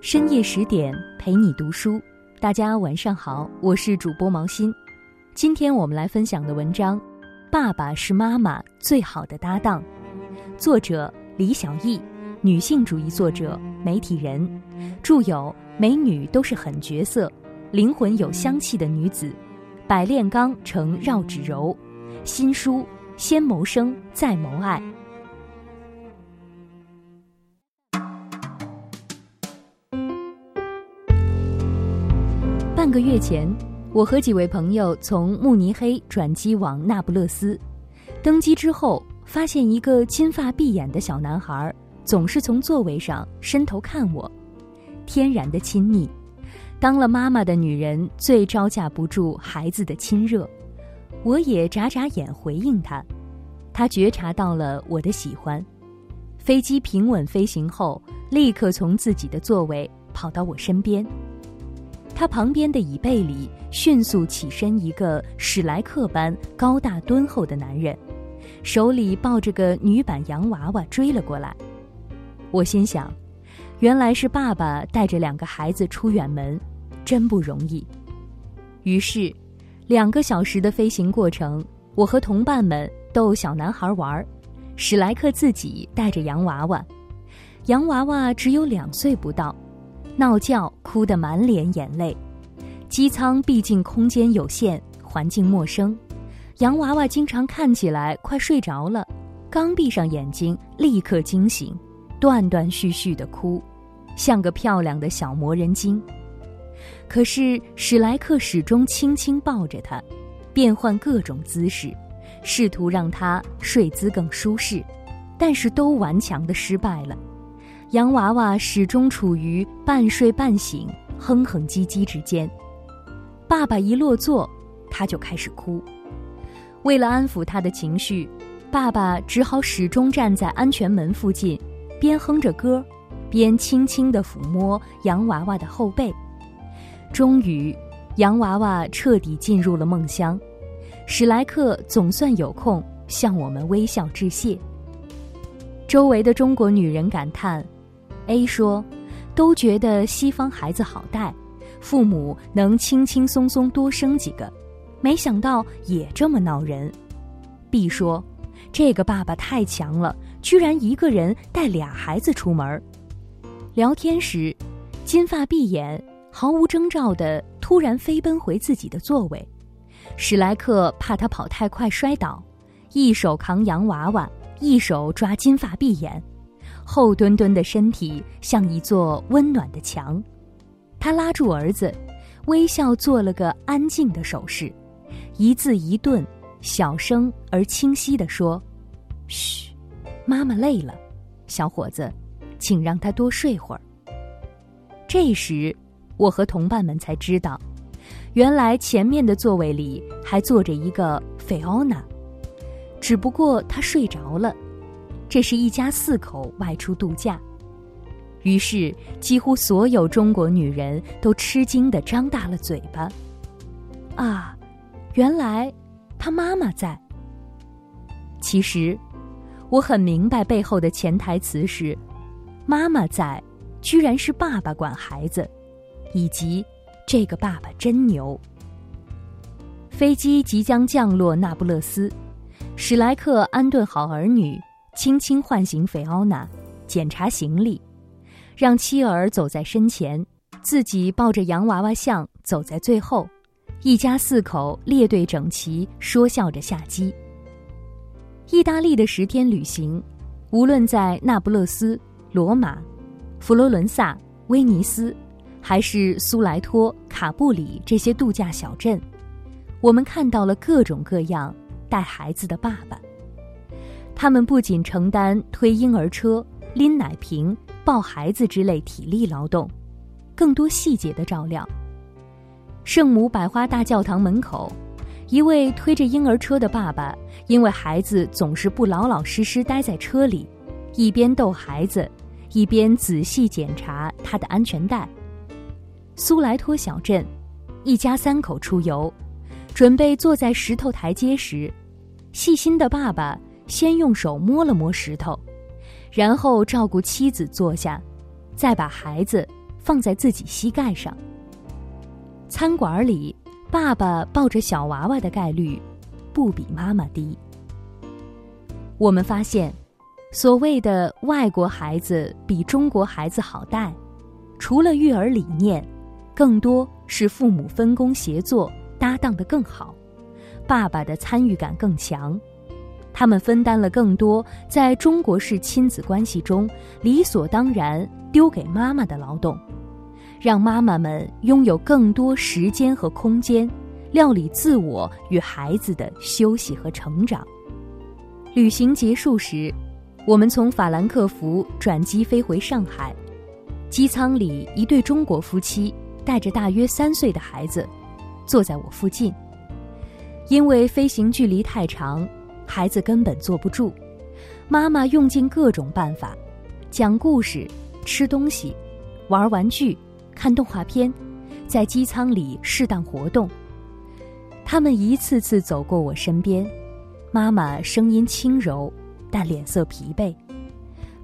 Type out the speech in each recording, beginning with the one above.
深夜十点陪你读书，大家晚上好，我是主播毛心。今天我们来分享的文章《爸爸是妈妈最好的搭档》，作者李小艺，女性主义作者、媒体人，著有《美女都是狠角色》《灵魂有香气的女子》《百炼钢成绕指柔》，新书《先谋生再谋爱》。半个月前，我和几位朋友从慕尼黑转机往那不勒斯。登机之后，发现一个金发碧眼的小男孩总是从座位上伸头看我，天然的亲昵。当了妈妈的女人最招架不住孩子的亲热，我也眨眨眼回应他。他觉察到了我的喜欢。飞机平稳飞行后，立刻从自己的座位跑到我身边。他旁边的椅背里迅速起身一个史莱克般高大敦厚的男人，手里抱着个女版洋娃娃追了过来。我心想，原来是爸爸带着两个孩子出远门，真不容易。于是，两个小时的飞行过程，我和同伴们逗小男孩玩，史莱克自己带着洋娃娃，洋娃娃只有两岁不到。闹觉，哭得满脸眼泪。机舱毕竟空间有限，环境陌生，洋娃娃经常看起来快睡着了，刚闭上眼睛立刻惊醒，断断续续的哭，像个漂亮的小魔人精。可是史莱克始终轻轻抱着他，变换各种姿势，试图让他睡姿更舒适，但是都顽强的失败了。洋娃娃始终处于半睡半醒、哼哼唧唧之间。爸爸一落座，他就开始哭。为了安抚他的情绪，爸爸只好始终站在安全门附近，边哼着歌，边轻轻地抚摸洋娃娃的后背。终于，洋娃娃彻底进入了梦乡。史莱克总算有空向我们微笑致谢。周围的中国女人感叹。A 说：“都觉得西方孩子好带，父母能轻轻松松多生几个，没想到也这么闹人。”B 说：“这个爸爸太强了，居然一个人带俩孩子出门。”聊天时，金发碧眼、毫无征兆的突然飞奔回自己的座位，史莱克怕他跑太快摔倒，一手扛洋娃娃，一手抓金发碧眼。厚墩墩的身体像一座温暖的墙，他拉住儿子，微笑做了个安静的手势，一字一顿，小声而清晰地说：“嘘，妈妈累了，小伙子，请让她多睡会儿。”这时，我和同伴们才知道，原来前面的座位里还坐着一个菲奥娜，只不过她睡着了。这是一家四口外出度假，于是几乎所有中国女人都吃惊的张大了嘴巴。啊，原来他妈妈在。其实，我很明白背后的潜台词是：妈妈在，居然是爸爸管孩子，以及这个爸爸真牛。飞机即将降落那不勒斯，史莱克安顿好儿女。轻轻唤醒菲奥娜，检查行李，让妻儿走在身前，自己抱着洋娃娃像走在最后，一家四口列队整齐，说笑着下机。意大利的十天旅行，无论在那不勒斯、罗马、佛罗伦萨、威尼斯，还是苏莱托、卡布里这些度假小镇，我们看到了各种各样带孩子的爸爸。他们不仅承担推婴儿车、拎奶瓶、抱孩子之类体力劳动，更多细节的照料。圣母百花大教堂门口，一位推着婴儿车的爸爸，因为孩子总是不老老实实待在车里，一边逗孩子，一边仔细检查他的安全带。苏莱托小镇，一家三口出游，准备坐在石头台阶时，细心的爸爸。先用手摸了摸石头，然后照顾妻子坐下，再把孩子放在自己膝盖上。餐馆里，爸爸抱着小娃娃的概率，不比妈妈低。我们发现，所谓的外国孩子比中国孩子好带，除了育儿理念，更多是父母分工协作、搭档的更好，爸爸的参与感更强，他们分担了更多在中国式亲子关系中理所当然丢给妈妈的劳动。让妈妈们拥有更多时间和空间，料理自我与孩子的休息和成长。旅行结束时，我们从法兰克福转机飞回上海。机舱里，一对中国夫妻带着大约三岁的孩子，坐在我附近。因为飞行距离太长，孩子根本坐不住。妈妈用尽各种办法，讲故事、吃东西、玩玩具。看动画片，在机舱里适当活动。他们一次次走过我身边，妈妈声音轻柔，但脸色疲惫。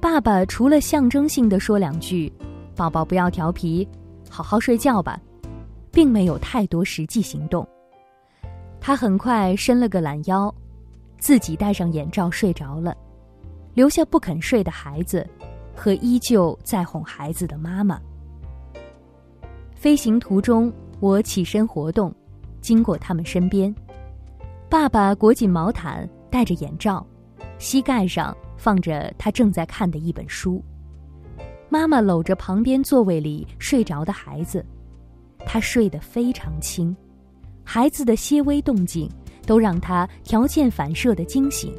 爸爸除了象征性的说两句“宝宝不要调皮，好好睡觉吧”，并没有太多实际行动。他很快伸了个懒腰，自己戴上眼罩睡着了，留下不肯睡的孩子和依旧在哄孩子的妈妈。飞行途中，我起身活动，经过他们身边。爸爸裹紧毛毯，戴着眼罩，膝盖上放着他正在看的一本书。妈妈搂着旁边座位里睡着的孩子，他睡得非常轻，孩子的些微动静都让他条件反射的惊醒，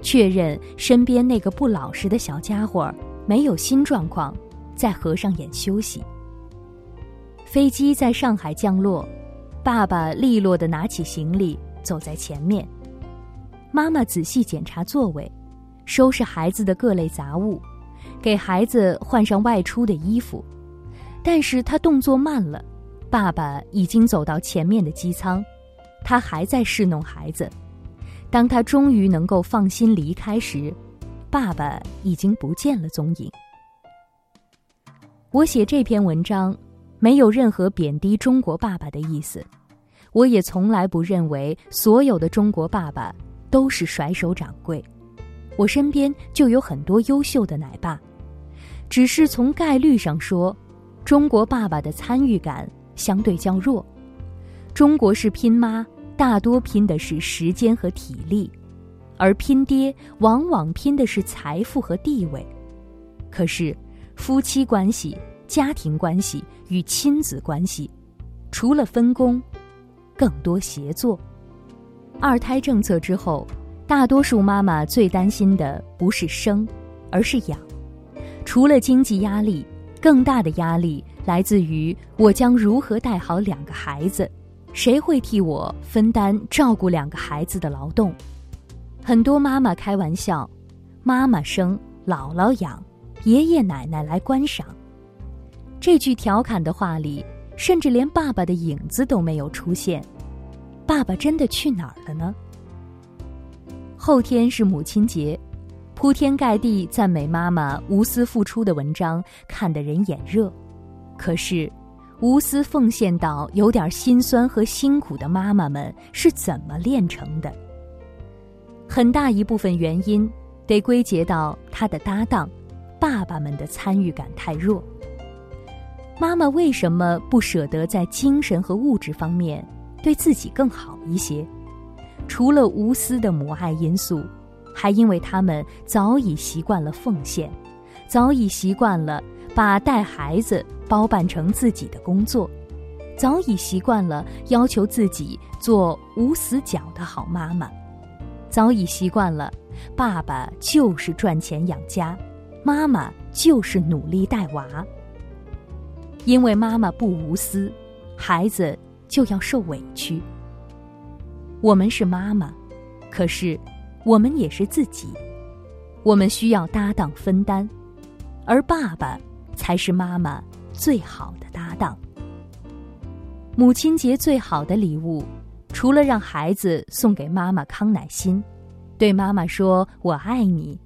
确认身边那个不老实的小家伙没有新状况，再合上眼休息。飞机在上海降落，爸爸利落地拿起行李走在前面，妈妈仔细检查座位，收拾孩子的各类杂物，给孩子换上外出的衣服。但是他动作慢了，爸爸已经走到前面的机舱，他还在侍弄孩子。当他终于能够放心离开时，爸爸已经不见了踪影。我写这篇文章。没有任何贬低中国爸爸的意思，我也从来不认为所有的中国爸爸都是甩手掌柜。我身边就有很多优秀的奶爸，只是从概率上说，中国爸爸的参与感相对较弱。中国式拼妈大多拼的是时间和体力，而拼爹往往拼的是财富和地位。可是，夫妻关系。家庭关系与亲子关系，除了分工，更多协作。二胎政策之后，大多数妈妈最担心的不是生，而是养。除了经济压力，更大的压力来自于我将如何带好两个孩子，谁会替我分担照顾两个孩子的劳动？很多妈妈开玩笑：“妈妈生，姥姥养，爷爷奶奶来观赏。”这句调侃的话里，甚至连爸爸的影子都没有出现。爸爸真的去哪儿了呢？后天是母亲节，铺天盖地赞美妈妈无私付出的文章看得人眼热。可是，无私奉献到有点心酸和辛苦的妈妈们是怎么炼成的？很大一部分原因得归结到他的搭档，爸爸们的参与感太弱。妈妈为什么不舍得在精神和物质方面对自己更好一些？除了无私的母爱因素，还因为他们早已习惯了奉献，早已习惯了把带孩子包办成自己的工作，早已习惯了要求自己做无死角的好妈妈，早已习惯了爸爸就是赚钱养家，妈妈就是努力带娃。因为妈妈不无私，孩子就要受委屈。我们是妈妈，可是我们也是自己，我们需要搭档分担，而爸爸才是妈妈最好的搭档。母亲节最好的礼物，除了让孩子送给妈妈康乃馨，对妈妈说“我爱你”，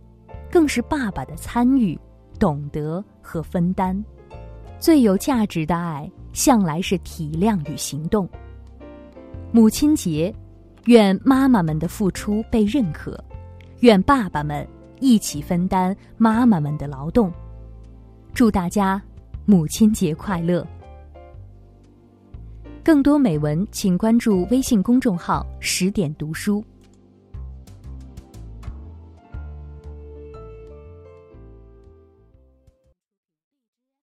更是爸爸的参与、懂得和分担。最有价值的爱，向来是体谅与行动。母亲节，愿妈妈们的付出被认可，愿爸爸们一起分担妈妈们的劳动。祝大家母亲节快乐！更多美文，请关注微信公众号“十点读书”。